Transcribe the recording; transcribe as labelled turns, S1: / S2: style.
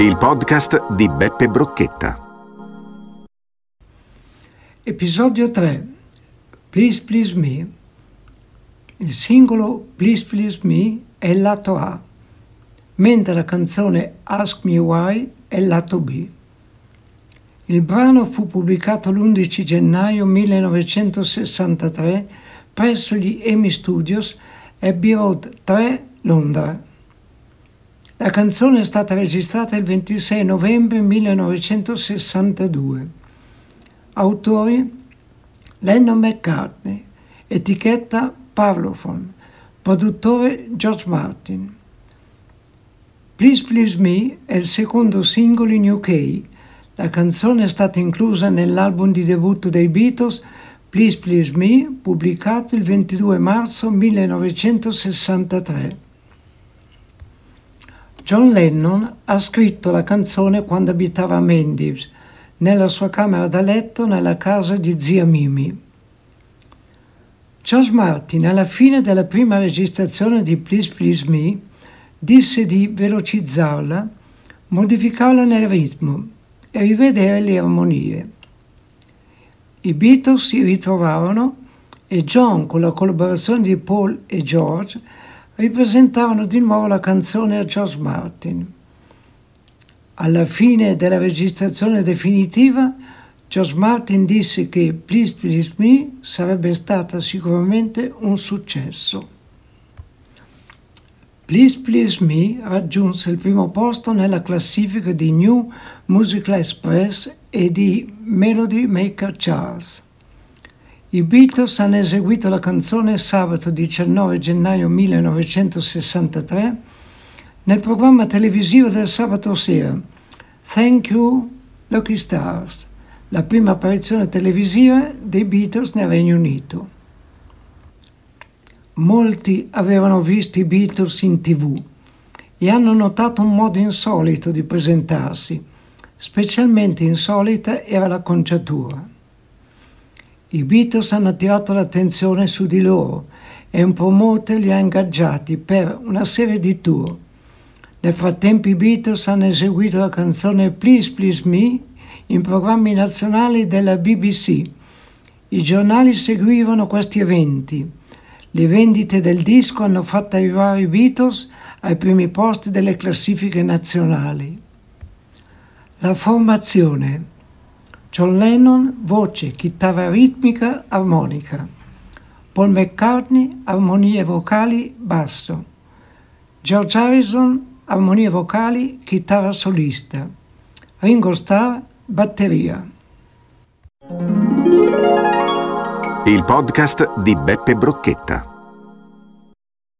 S1: Il podcast di Beppe Brocchetta.
S2: Episodio 3 Please Please Me. Il singolo Please Please Me è il lato A, mentre la canzone Ask Me Why è il lato B. Il brano fu pubblicato l'11 gennaio 1963 presso gli Amy Studios Abbey Road 3, Londra. La canzone è stata registrata il 26 novembre 1962. Autori Lennon McCartney, etichetta Parlophone, produttore George Martin. Please Please Me è il secondo singolo in UK. La canzone è stata inclusa nell'album di debutto dei Beatles Please Please Me, pubblicato il 22 marzo 1963. John Lennon ha scritto la canzone quando abitava a Mendives, nella sua camera da letto nella casa di zia Mimi. George Martin, alla fine della prima registrazione di Please Please Me, disse di velocizzarla, modificarla nel ritmo e rivedere le armonie. I Beatles si ritrovarono e John, con la collaborazione di Paul e George, ripresentarono di nuovo la canzone a George Martin. Alla fine della registrazione definitiva, George Martin disse che Please Please Me sarebbe stata sicuramente un successo. Please Please Me raggiunse il primo posto nella classifica di New Musical Express e di Melody Maker Charles. I Beatles hanno eseguito la canzone sabato 19 gennaio 1963 nel programma televisivo del sabato sera Thank You Lucky Stars, la prima apparizione televisiva dei Beatles nel Regno Unito. Molti avevano visto i Beatles in tv e hanno notato un modo insolito di presentarsi, specialmente insolita era la conciatura. I Beatles hanno attirato l'attenzione su di loro e un promoter li ha ingaggiati per una serie di tour. Nel frattempo i Beatles hanno eseguito la canzone Please Please Me in programmi nazionali della BBC. I giornali seguivano questi eventi. Le vendite del disco hanno fatto arrivare i Beatles ai primi posti delle classifiche nazionali. La formazione John Lennon, voce, chitarra ritmica, armonica. Paul McCartney, armonie vocali, basso. George Harrison, armonie vocali, chitarra solista. Ringo Starr, batteria.
S1: Il podcast di Beppe Brocchetta.